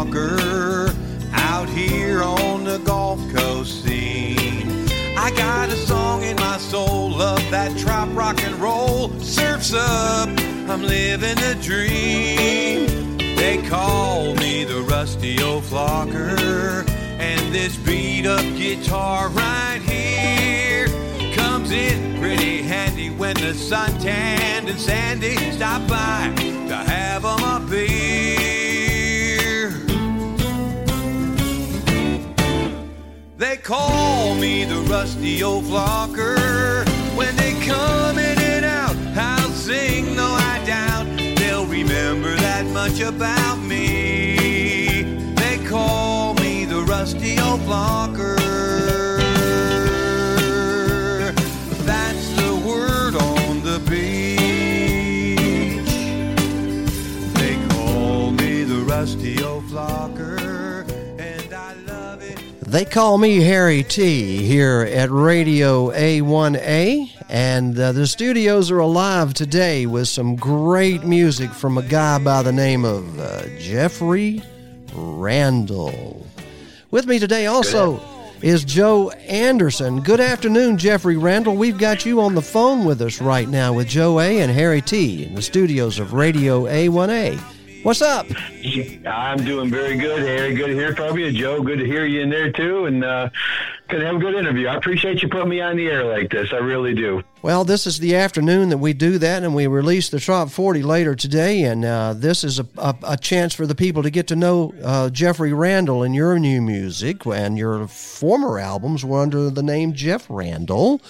Out here on the Gulf Coast scene. I got a song in my soul, love that trop rock and roll. Surfs up, I'm living the dream. They call me the rusty old flocker, and this beat up guitar right here comes in pretty handy when the sun tanned and sandy stop by to have a beer. Call me the rusty old flocker. When they come in and out, I'll sing, though I doubt they'll remember that much about me. They call me the rusty old flocker. That's the word on the beach. They call me the rusty old They call me Harry Tea here at Radio A1A, and uh, the studios are alive today with some great music from a guy by the name of uh, Jeffrey Randall. With me today also is Joe Anderson. Good afternoon, Jeffrey Randall. We've got you on the phone with us right now with Joe A and Harry Tea in the studios of Radio A1A. What's up? I'm doing very good, Harry. Good to hear from you, Joe. Good to hear you in there too, and uh, gonna have a good interview. I appreciate you putting me on the air like this. I really do. Well, this is the afternoon that we do that, and we release the Trop 40 later today. And uh, this is a, a, a chance for the people to get to know uh, Jeffrey Randall and your new music. And your former albums were under the name Jeff Randall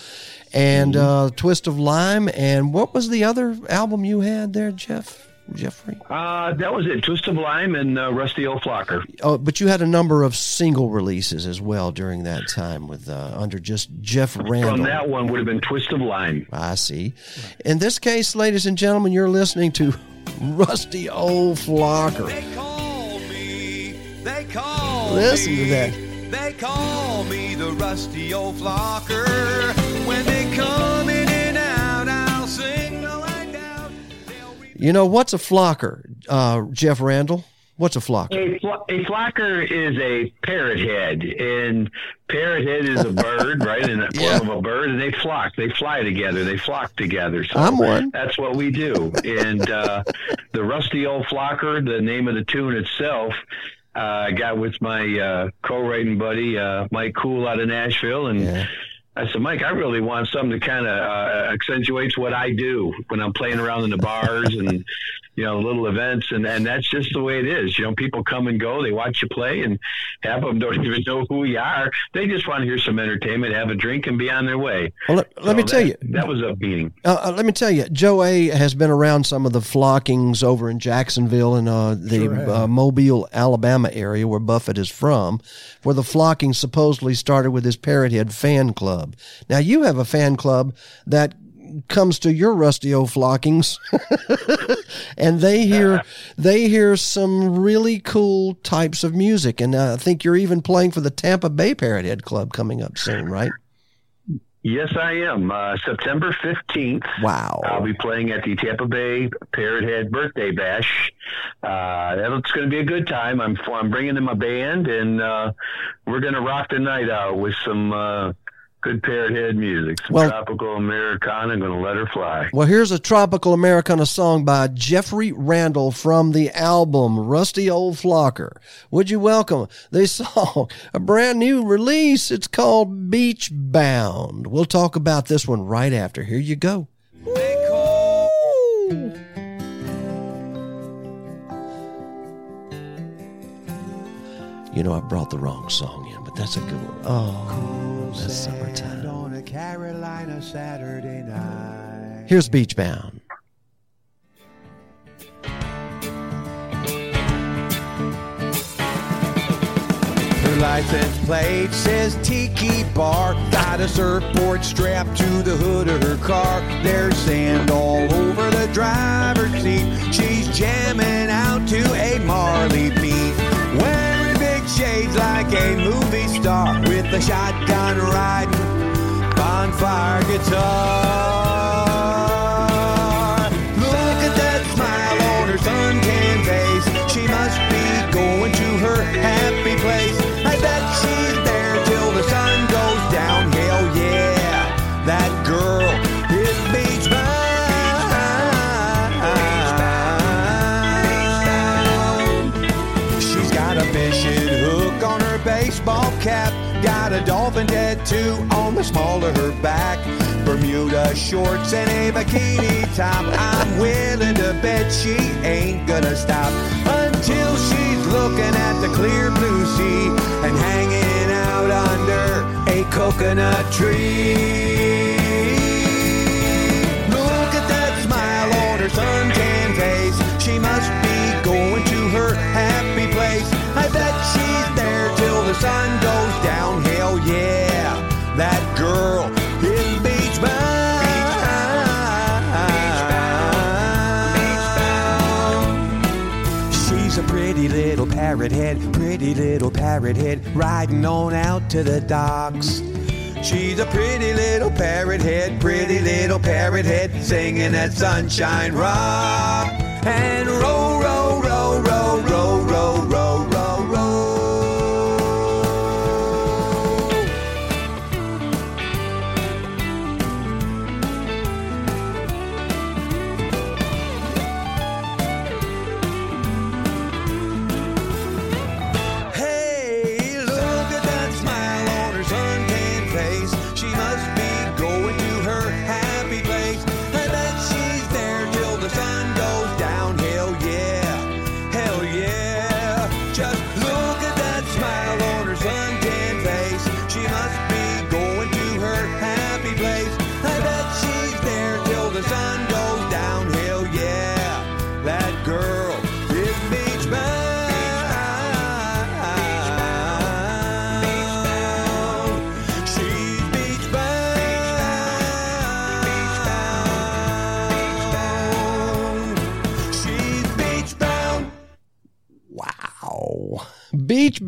and uh, Twist of Lime. And what was the other album you had there, Jeff? Jeffrey? Uh, that was it. Twist of Lime and uh, Rusty Old Flocker. Oh, but you had a number of single releases as well during that time with uh, under just Jeff Randall. From that one would have been Twist of Lime. I see. In this case, ladies and gentlemen, you're listening to Rusty Old Flocker. They call me, they call Listen me. to that. They call me the rusty old flocker. When they You know, what's a flocker, uh, Jeff Randall? What's a flocker? A, fl- a flocker is a parrot head, and parrot head is a bird, right? In the Yeah. form of a bird, and they flock. They fly together. They flock together. So I'm one. That's what we do. And uh, the rusty old flocker, the name of the tune itself, uh, I got with my uh, co-writing buddy uh, Mike Cool out of Nashville, and. Yeah. I said, Mike, I really want something that kind of uh, accentuates what I do when I'm playing around in the bars and, you know, little events. And, and that's just the way it is. You know, people come and go, they watch you play, and half of them don't even know who you are. They just want to hear some entertainment, have a drink, and be on their way. Well, let, let me So tell you. That was a meeting. Uh, uh, let me tell you, Joe A has been around some of the flockings over in Jacksonville and uh, the uh, Mobile, Alabama area where Buffett is from, where the flocking supposedly started with his Parrothead fan club. Now you have a fan club that comes to your rusty old flockings, and they hear they hear some really cool types of music, and I think you're even playing for the Tampa Bay Parrot Head Club coming up soon, right? Yes, I am. Uh, September 15th. Wow. I'll be playing at the Tampa Bay Parrot Head Birthday Bash. Uh, that's going to be a good time. I'm I'm bringing in my band, and uh, we're going to rock the night out with some uh, good Parrot Head music, some Well- tropical Americana. I'm going to let her fly. Well, here's a tropical Americana song by Jeffrey Randall from the album Rusty Old Flocker. Would you welcome the song, a brand new release? It's called Beach Bound. We'll talk about this one right after. Here you go. You know, I brought the wrong song in, but that's a good one. Oh, that's summertime. on a Carolina Saturday night. Here's Beach Bound. Her license plate says Tiki Bar. Got a surfboard strapped to the hood of her car. There's sand all over the driver's seat. She's jamming out to a Marley beat. Wearing big shades like a movie star with a shotgun riding bonfire guitar. Look at that smile on her suntan face. She must be going to her cap. Tattoo on the small of her back. Bermuda shorts and a bikini top. I'm willing to bet she ain't gonna stop until she's looking at the clear blue sea and hanging out under a coconut tree. Look at that smile on her suntan face. She must be going to her happy place. I bet she's there till the sun goes down. Hell yeah, that girl is beach bound. She's a pretty little parrot head, pretty little parrot head, riding on out to the docks. She's a pretty little parrot head, pretty little parrot head, singing that sunshine rock. And row,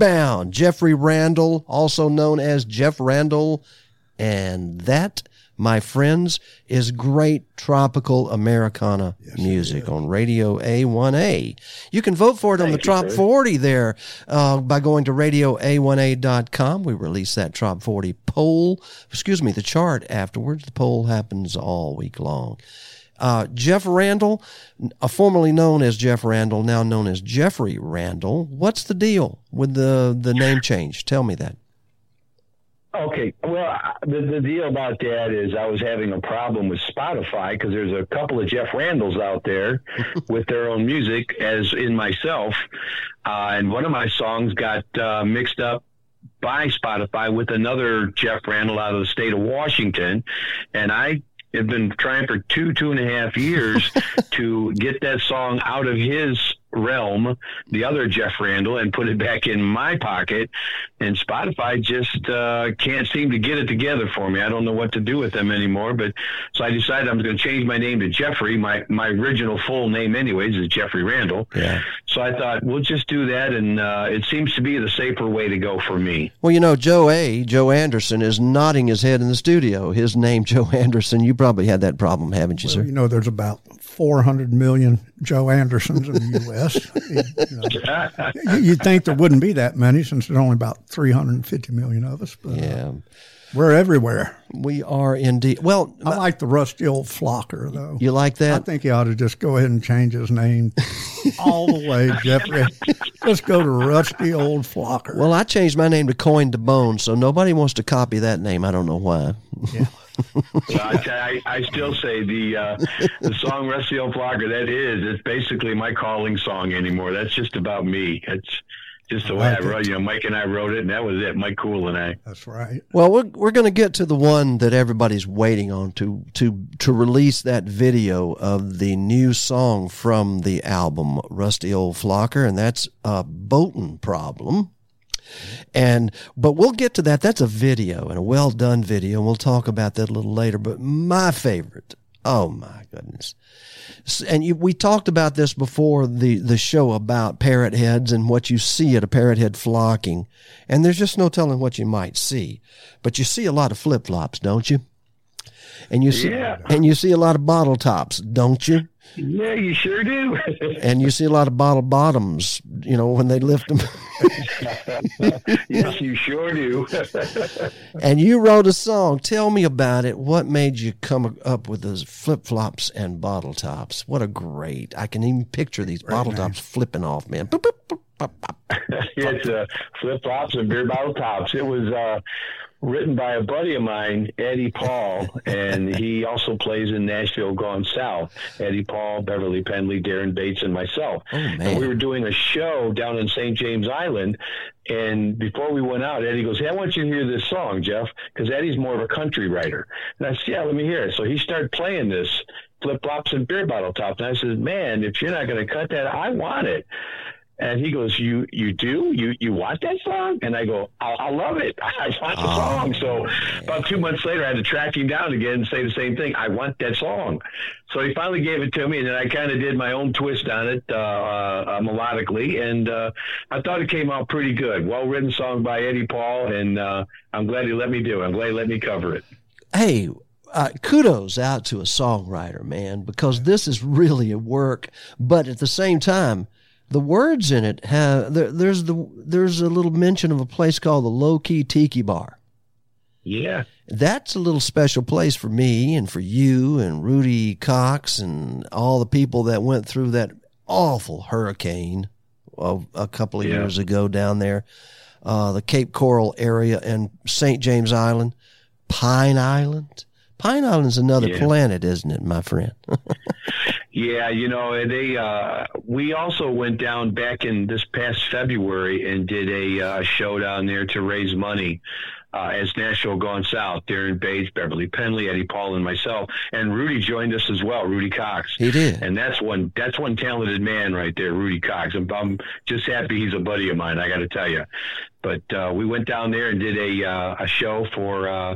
Beach Bound, Jeffrey Randall, also known as Jeff Randall. And that, my friends, is great tropical Americana music on Radio A1A. You can vote for it on the Trop sir. 40 there uh, by going to radioa1a.com. We release that Trop 40 poll, excuse me, the chart afterwards. The poll happens all week long. Uh, Jeff Randall, uh, formerly known as Jeff Randall, now known as Jeffrey Randall. What's the deal with the, the name change? Tell me that. Okay, well, the, the deal about that is I was having a problem with Spotify because there's a couple of Jeff Randalls out there with their own music, as in myself, uh, and one of my songs got uh, mixed up by Spotify with another Jeff Randall out of the state of Washington, and I have been trying for two two and a half years to get that song out of his realm, the other Jeff Randall, and put it back in my pocket. And Spotify just uh, can't seem to get it together for me. I don't know what to do with them anymore. But so I decided I'm going to change my name to Jeffrey. My my original full name, anyways, is Jeffrey Randall. Yeah. So I thought we'll just do that, and uh, it seems to be the safer way to go for me. Well, you know, Joe A., Joe Anderson, is nodding his head in the studio. His name, Joe Anderson, you probably had that problem, haven't you, Well, sir? you know, there's about 400 million Joe Andersons in the U.S. you know, you- you'd think there wouldn't be that many since there's only about 350 million of us, but uh, Yeah. We're everywhere. We are indeed. Well, I like the rusty old flocker, though. you like that? I think he ought to just go ahead and change his name all the way, Jeffrey. Just go to rusty old flocker. Well, I changed my name to Coin to Bone, so nobody wants to copy that name. I don't know why. Well, I, I, I still say the uh, the song "Rusty Old Flocker" that is it's basically my calling song anymore. That's just about me. It's just the way I like it. wrote. You know, Mike and I wrote it, and that was it. Mike Cool and I. That's right. Well, we're we're going to get to the one that everybody's waiting on to to to release that video of the new song from the album Rusty Old Flocker, and that's a boating problem. And but we'll get to that. That's a video and a well done video, and we'll talk about that a little later. But my favorite, oh my goodness, and you, we talked about this before the the show about parrot heads and what you see at a parrot head flocking, and there's just no telling what you might see, but you see a lot of flip flops, don't you? And you see Yeah. and you see a lot of bottle tops, don't you? Yeah, you sure do. And you see a lot of bottle bottoms, you know, when they lift them. yes, you sure do. and you wrote a song. Tell me about it. What made you come up with those flip flops and bottle tops? What a great! I can even picture these bottle tops flipping off, man. Boop, boop, boop, it's uh, flip flops and beer bottle tops. It was uh, written by a buddy of mine, Eddie Paul, and he also plays in Nashville Gone South. Eddie Paul, Beverly Penley, Darren Bates, and myself. Oh, man. And we were doing a show down in St. James Island. And before we went out, Eddie goes, Hey, I want you to hear this song, Jeff, because Eddie's more of a country writer. And I said, Yeah, let me hear it. So he started playing this flip flops and beer bottle tops. And I said, Man, if you're not going to cut that, I want it. And he goes, "You you do you you want that song?" And I go, "I, I love it. I want the Oh, song." So about two months later, I had to track him down again and say the same thing. I want that song. So he finally gave it to me, and then I kind of did my own twist on it uh, uh, melodically, and uh, I thought it came out pretty good. Well written song by Eddie Paul, and uh, I'm glad he let me do it. I'm glad he let me cover it. hey, uh, kudos out to a songwriter, man, because this is really a work. But at the same time, the words in it have there, there's the there's a little mention of a place called the Low Key Tiki Bar. Yeah. That's a little special place for me and for you and Rudy Cox and all the people that went through that awful hurricane of a couple of Yeah. years ago down there, uh, the Cape Coral area and St. James Island, Pine Island. Pine Island's another Yeah. planet, isn't it, my friend? Yeah, you know, they uh we also went down back in this past February and did a uh, show down there to raise money. Uh, as Nashville Gone South, Darren Bates, Beverly Penley, Eddie Paul, and myself, and Rudy joined us as well. Rudy Cox, He did. and that's one that's one talented man right there, Rudy Cox. I'm, I'm just happy he's a buddy of mine. I got to tell you. But uh, we went down there and did a uh, a show for uh,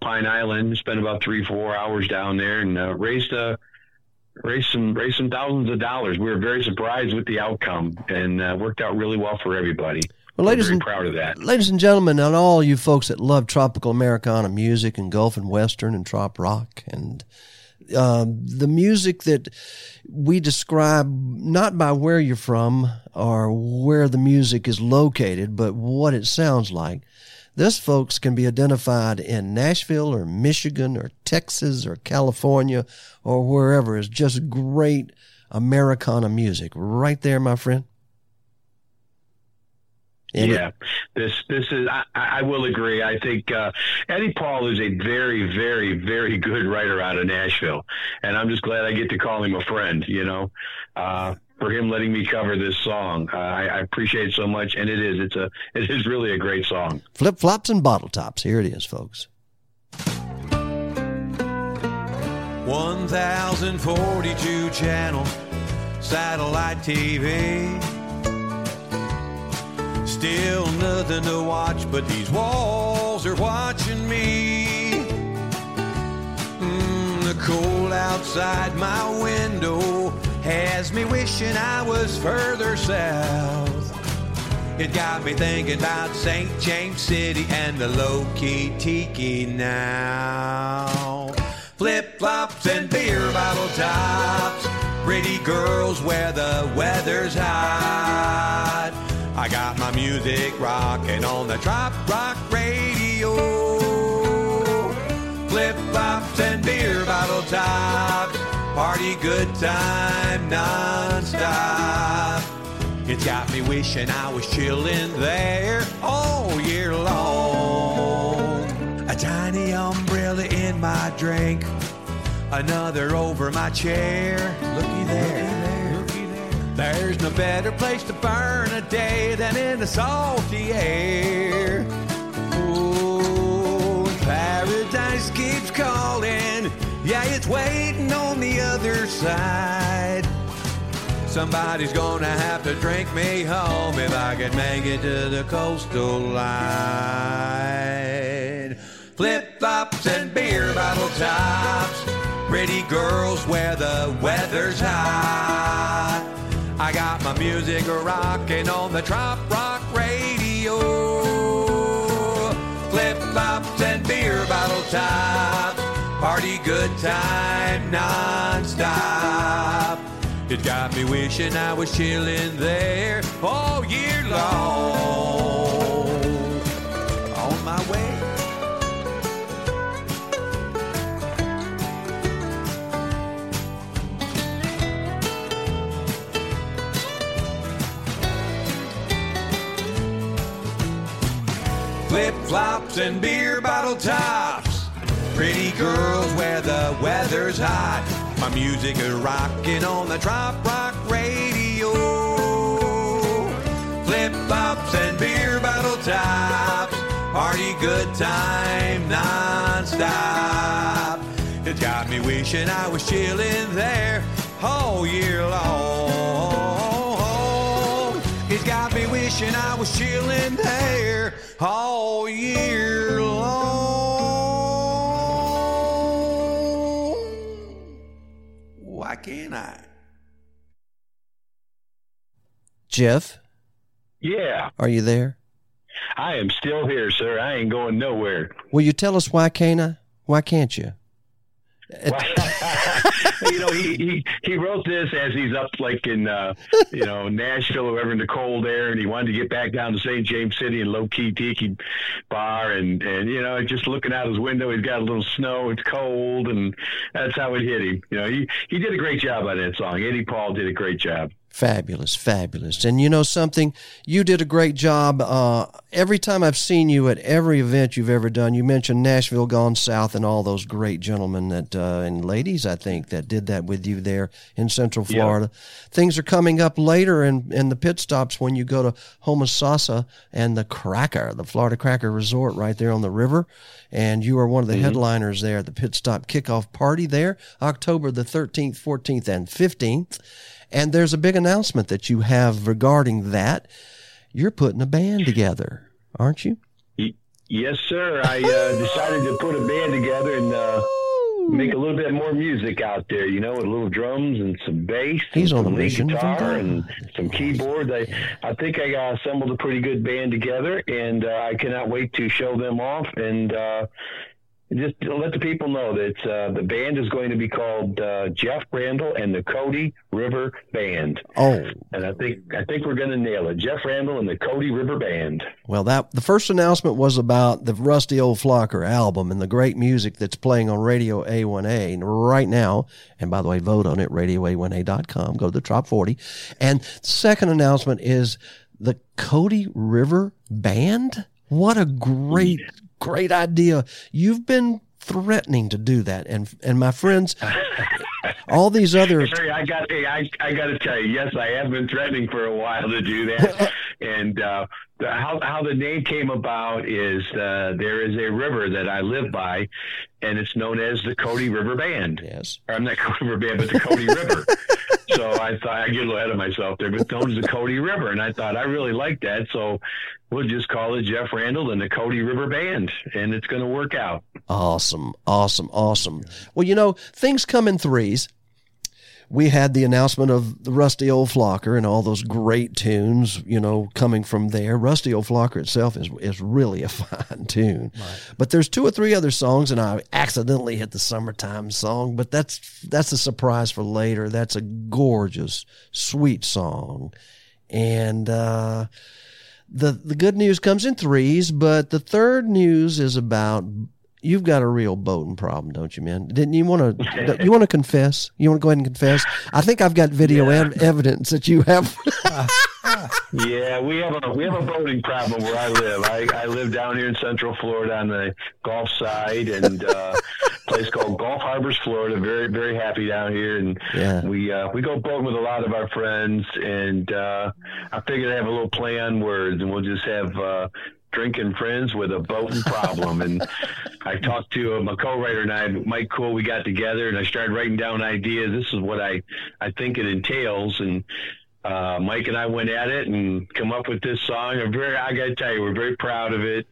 Pine Island. Spent about three four hours down there and uh, raised a raised some raised some thousands of dollars. We were very surprised with the outcome, and uh, worked out really well for everybody. Well, ladies and proud of that. ladies and gentlemen, and all you folks that love tropical Americana music and Gulf and Western and trop rock and um, the music that we describe not by where you're from or where the music is located, but what it sounds like. This, folks, can be identified in Nashville or Michigan or Texas or California or wherever is just great Americana music right there, my friend. Yeah, this this is I, I will agree. I think uh, Eddie Paul is a very very very good writer out of Nashville, and I'm just glad I get to call him a friend. You know, uh, for him letting me cover this song, uh, I, I appreciate it so much, and it is it's a it is really a great song. Flip flops and bottle tops. Here it is, folks. 1042 channel satellite TV. Still nothing to watch, but these walls are watching me. Mm, the cold outside my window has me wishing I was further south. It got me thinking about St. James City and the low key tiki now. Flip flops and beer bottle tops. Pretty girls where the weather's hot. I got my music rocking on the Trop Rock radio. Flip flops and beer bottle tops. Party good time non-stop. It's got me wishing I was chilling there all year long. A tiny umbrella in my drink, another over my chair. Looky there, looky there. There's no better place to burn a day than in the salty air. Oh, paradise keeps calling. Yeah, it's waiting on the other side. Somebody's gonna have to drink me home if I can make it to the coastal line. Flip flops and beer bottle tops. Pretty girls where the weather's hot. I got my music rocking on the Trop Rock radio. Flip flops and beer bottle tops. Party good time nonstop. It got me wishing I was chilling there all year long. On my way. Flip flops and beer bottle tops Pretty girls where the weather's hot. My music is rocking on the Trop Rock Radio. Flip flops and beer bottle tops. Party good time non-stop. It's got me wishing I was chilling there all year long. It's got me wishing I was chilling there all year long. Why can't I? Jeff, Yeah, are you there? I am still here, sir. I ain't going nowhere. Will you tell us why can't I? Why can't you? you know, he, he he wrote this as he's up like in uh, you know Nashville or wherever in the cold air, and he wanted to get back down to St. James City and low key tiki bar, and and you know just looking out his window, he's got a little snow, it's cold, and that's how it hit him. You know, he he did a great job on that song. Eddie Paul did a great job. Fabulous, fabulous. And you know something? You did a great job. Uh, every time I've seen you at every event you've ever done, you mentioned Nashville Gone South and all those great gentlemen that uh, and ladies, I think, that did that with you there in Central Florida. Things are coming up later in, in the pit stops when you go to Homosassa and the Cracker, the Florida Cracker Resort right there on the river. And you are one of the headliners there at the pit stop kickoff party there, October the 13th, 14th, and 15th. And there's a big announcement that you have regarding that. You're putting a band together, aren't you? Yes, sir. I uh, decided to put a band together and uh, make a little bit more music out there. You know, with little drums and some bass, He's and on some lead guitar and some keyboards. I I think I got assembled a pretty good band together, and uh, I cannot wait to show them off and. Just to let the people know that uh, the band is going to be called uh, Jeff Randall and the Cotee River Band, Oh, and I think I think we're going to nail it. Jeff Randall and the Cotee River Band. well, that the first announcement was about the Rusty Old Flocker album and the great music that's playing on Radio A1A right now. And by the way, vote on it, radioa1a.com. Go to the top 40. And second announcement is the Cotee River Band. What a great, great idea. You've been threatening to do that. And, and my friends, all these other Sorry, I got hey, I I got to tell you, yes, I have been threatening for a while to do that. and uh, the, how how the name came about is uh, there is a river that I live by, and it's known as the Cotee River Band. Yes. Or I'm not Cotee River Band, but the Cotee River. So I thought I get a little ahead of myself there, but known as the Cotee River, and I thought I really like that, so we'll just call it Jeff Randall and the Cotee River Band, and it's going to work out. Awesome, awesome, awesome. Well, you know, things come in threes. We had the announcement of the Rusty Old Flocker and all those great tunes, you know, coming from there. Rusty Old Flocker itself is is really a fine tune. But there's two or three other songs, and I accidentally hit the summertime song, but that's that's a surprise for later. That's a gorgeous, sweet song. And uh the the good news comes in threes, but the third news is about you've got a real boating problem, don't you, man? Didn't you want to you want to confess? You want to go ahead and confess? I think I've got video ev- evidence that you have. Yeah, we have a we have a boating problem where I live. I, I live down here in Central Florida on the Gulf side, and uh, a place called Gulf Harbors, Florida. Very very happy down here, and Yeah. we uh, we go boating with a lot of our friends. And uh, I figured I'd have a little play on words, and we'll just have. Drinking friends with a boating problem, and I talked to uh, my co-writer and I, Mike Cool. We got together, and I started writing down ideas. This is what I, I think it entails, and uh, Mike and I went at it and come up with this song. I'm very, I got to tell you, we're very proud of it.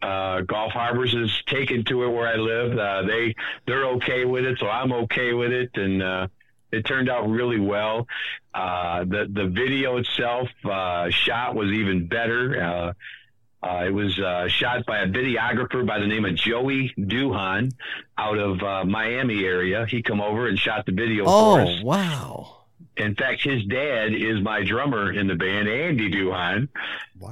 Uh, Gulf Harbors has taken to it where I live. Uh, they they're okay with it, so I'm okay with it, and uh, it turned out really well. Uh, the the video itself uh, shot was even better. Uh, it was uh, shot by a videographer by the name of Joey Duhan out of uh, Miami area. He come over and shot the video for us. oh wow! In fact, his dad is my drummer in the band, Andy Duhan.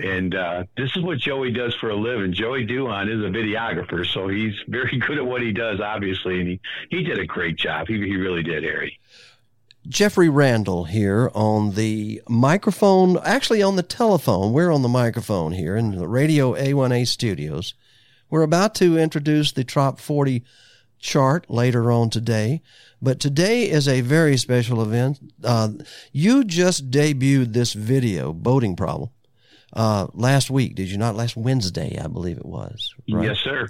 And uh, this is what Joey does for a living. Joey Duhan is a videographer, so he's very good at what he does, obviously. And he, he did a great job. He, he really did, Harry. Jeffrey Randall here on the microphone, actually on the telephone. We're on the microphone here in the Radio A1A studios. We're about to introduce the Trop 40 chart later on today, but today is a very special event. Uh, you just debuted this video, Boating Problem, uh, last week, did you not? Last Wednesday, I believe it was. Right? Yes, sir.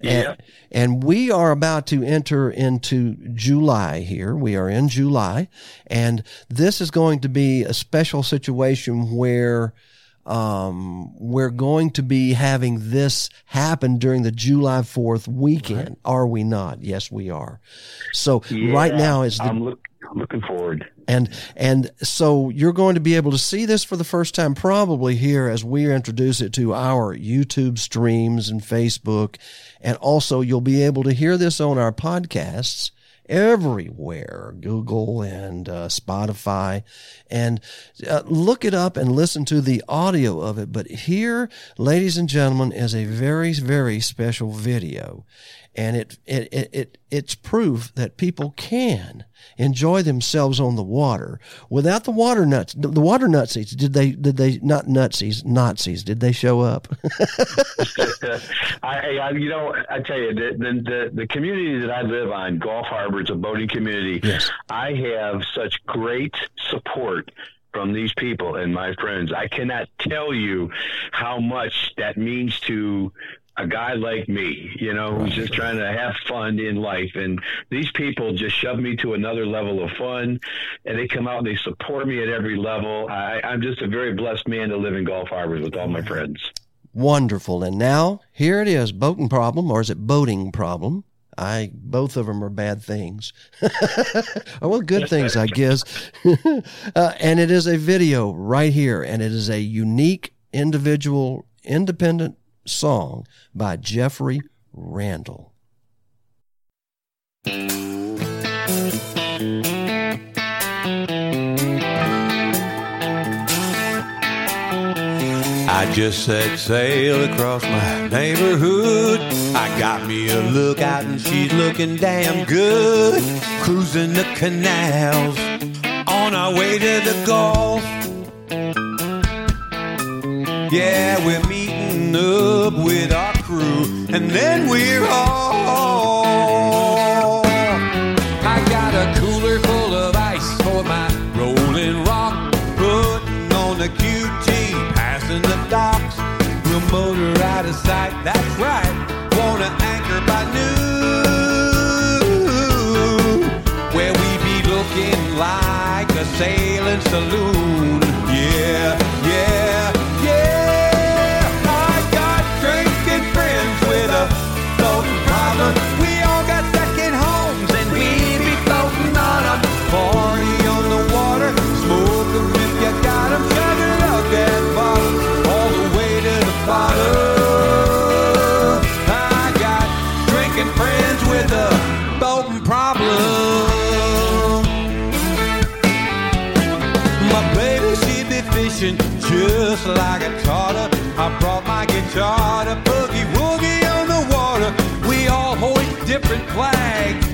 And, and we are about to enter into July here. We are in July, and this is going to be a special situation where um, we're going to be having this happen during the July 4th weekend. Right. Are we not? Yes, we are. So yeah, right now is the. I'm look, looking forward. And and so you're going to be able to see this for the first time probably here as we introduce it to our YouTube streams and Facebook and also you'll be able to hear this on our podcasts everywhere Google and uh, Spotify. And uh, look it up and listen to the audio of it. But here, ladies and gentlemen, is a very, very special video and it, it, it, it, it's proof that people can enjoy themselves on the water without the water nuts. The water nutsies, did they, did they, not nutsies, Nazis, did they show up? I, I, you know, I tell you, the, the, the, community that I live on, Gulf Harbor, is a boating community. Yes. I have such great support from these people and my friends. I cannot tell you how much that means to a guy like me, you know, who's just trying to have fun in life. And these people just shove me to another level of fun and they come out and they support me at every level. I, I'm just a very blessed man to live in Gulf Harbor with all my friends. Wonderful. And now here it is, boating problem, or is it boating problem? I both of them are bad things. well, good things, I guess. uh, and it is a video right here, and it is a unique, individual, independent song by Jeffrey Randall. I just set sail across my neighborhood. I got me a lookout and she's looking damn good. Cruising the canals on our way to the Gulf. Yeah, we're meeting up with our crew, and then we're off. I got a cooler full of ice for my rolling rock, putting on the QT, passing the docks. We'll motor out of sight, that's right. Wanna anchor by noon, where we be looking like a sailing saloon. Yeah. Just like taught her. I brought my guitar to boogie woogie on the water. We all hoist different flags,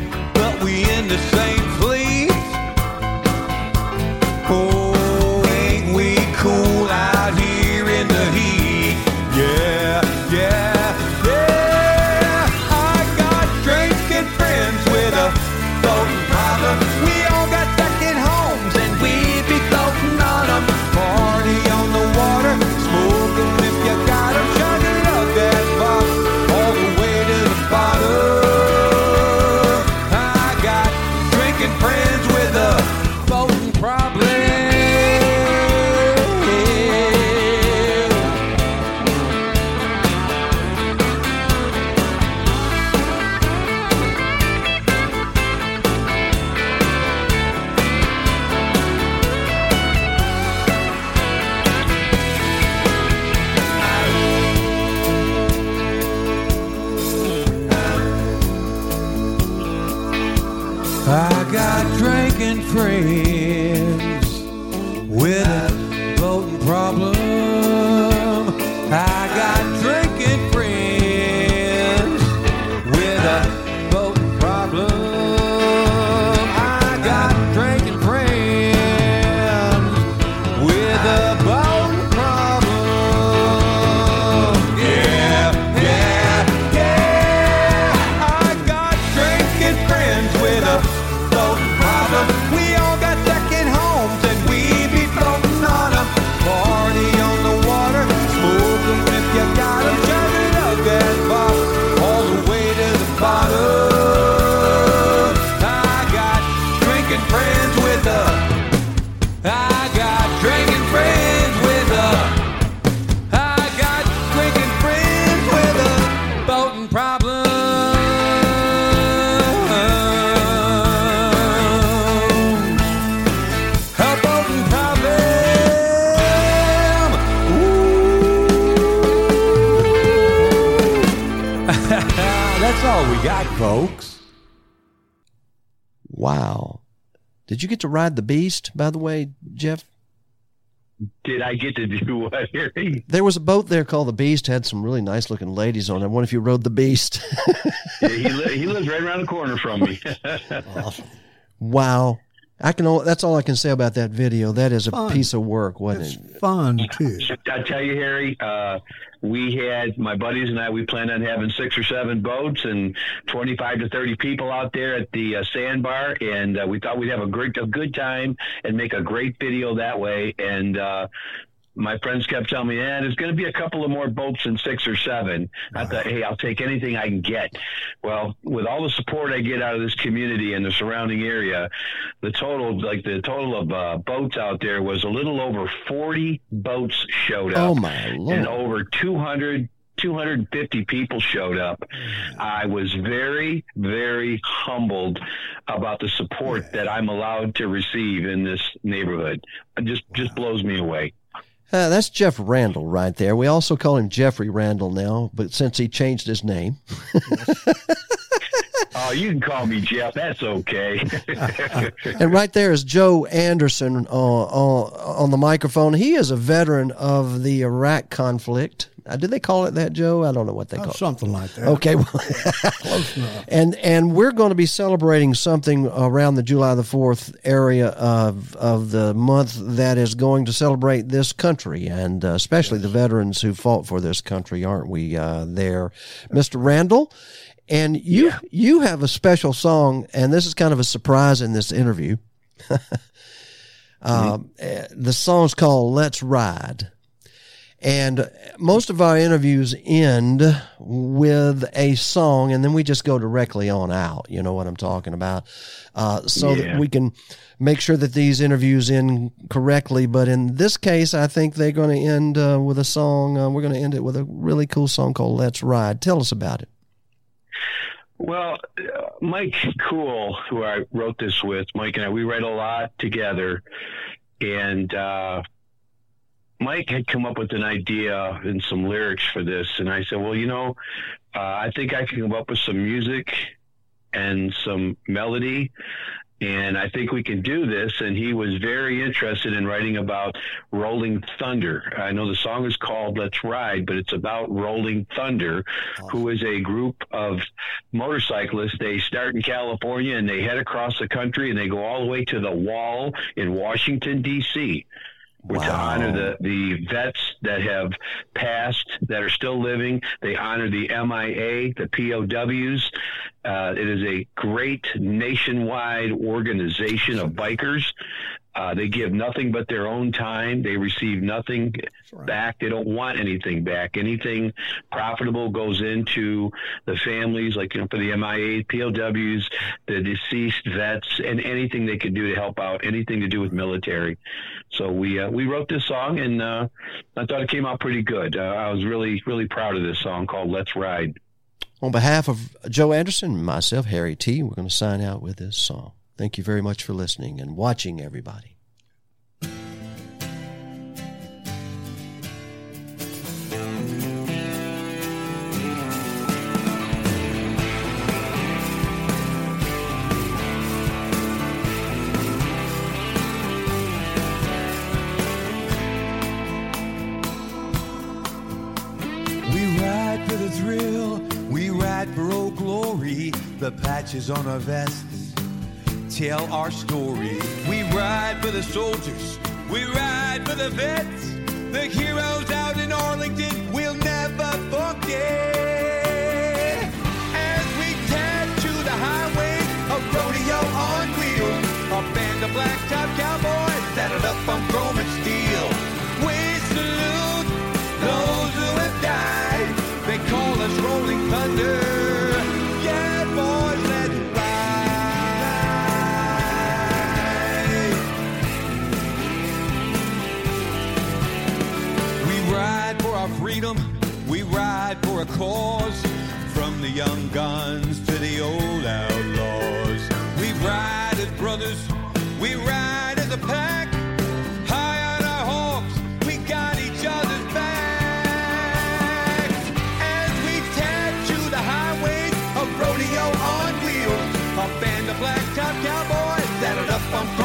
bottom. Did you get to ride the beast, by the way, Jeff? Did I get to do what, Harry? There was a boat there called the Beast. Had some really nice looking ladies on it. I wonder if you rode the Beast. yeah, he, li- he lives right around the corner from me. awesome. Wow. I can. That's all I can say about that video. That is a fun. piece of work, wasn't it's it? Fun too. I tell you, Harry. Uh, we had my buddies and I. We planned on having six or seven boats and twenty-five to thirty people out there at the uh, sandbar, and uh, we thought we'd have a great, a good time and make a great video that way. And uh, my friends kept telling me, "Yeah, there's going to be a couple of more boats in six or seven. I thought, hey, I'll take anything I can get. Well, with all the support I get out of this community and the surrounding area, the total, like the total of uh, boats out there was a little over 40 boats showed up. Oh my lord! And over 200 250 people showed up. I was very, very humbled about the support that I'm allowed to receive in this neighborhood. It just, just blows me away. Uh, that's Jeff Randall right there. We also call him Jeffrey Randall now, but since he changed his name. oh, you can call me Jeff. That's okay. and right there is Joe Anderson uh, uh, on the microphone. He is a veteran of the Iraq conflict. Uh, do they call it that, Joe? I don't know what they uh, call it. Something like that. Okay, well, close enough. And and we're going to be celebrating something around the July the Fourth area of of the month that is going to celebrate this country and uh, especially yes. the veterans who fought for this country, aren't we? Uh, there, Mr. Randall. And you yeah. you have a special song, and this is kind of a surprise in this interview. Um, mm-hmm. The song's called "Let's Ride." And most of our interviews end with a song, and then we just go directly on out. You know what I'm talking about? Uh, so yeah. that we can make sure that these interviews end correctly. But in this case, I think they're going to end uh, with a song. Uh, we're going to end it with a really cool song called Let's Ride. Tell us about it. Well, uh, Mike Cool, who I wrote this with, Mike and I, we write a lot together. And, uh, Mike had come up with an idea and some lyrics for this, and I said, "Well, you know, uh, I think I can come up with some music and some melody, and I think we can do this." And he was very interested in writing about Rolling Thunder. I know the song is called "Let's Ride," but it's about Rolling Thunder, who is a group of motorcyclists. They start in California and they head across the country and they go all the way to the Wall in Washington D.C wow. to honor the, the vets that have passed, that are still living. They honor the MIA, the POWs. Uh, it is a great nationwide organization of bikers uh, they give nothing but their own time. They receive nothing right. back. They don't want anything back. Anything profitable goes into the families, like you know, for the MIA, POWs, the deceased vets, and anything they could do to help out. Anything to do with military. So we uh, we wrote this song, and uh, I thought it came out pretty good. Uh, I was really really proud of this song called "Let's Ride." On behalf of Joe Anderson and myself, Harry Tea, we're going to sign out with this song. Thank you very much for listening and watching, everybody. We ride for the thrill, we ride for glory, the patches on our vests tell our story. We ride for the soldiers, we ride for the vets, the heroes out in Arlington we'll never forget. As we to the highway, a rodeo on wheels, a band of blacktop freedom, we ride for a cause. From the young guns to the old outlaws, we ride as brothers, we ride as a pack. High on our hawks, we got each other's back. As we tattoo the highways of rodeo on wheels, a band of blacktop cowboys saddled up on.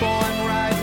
born right.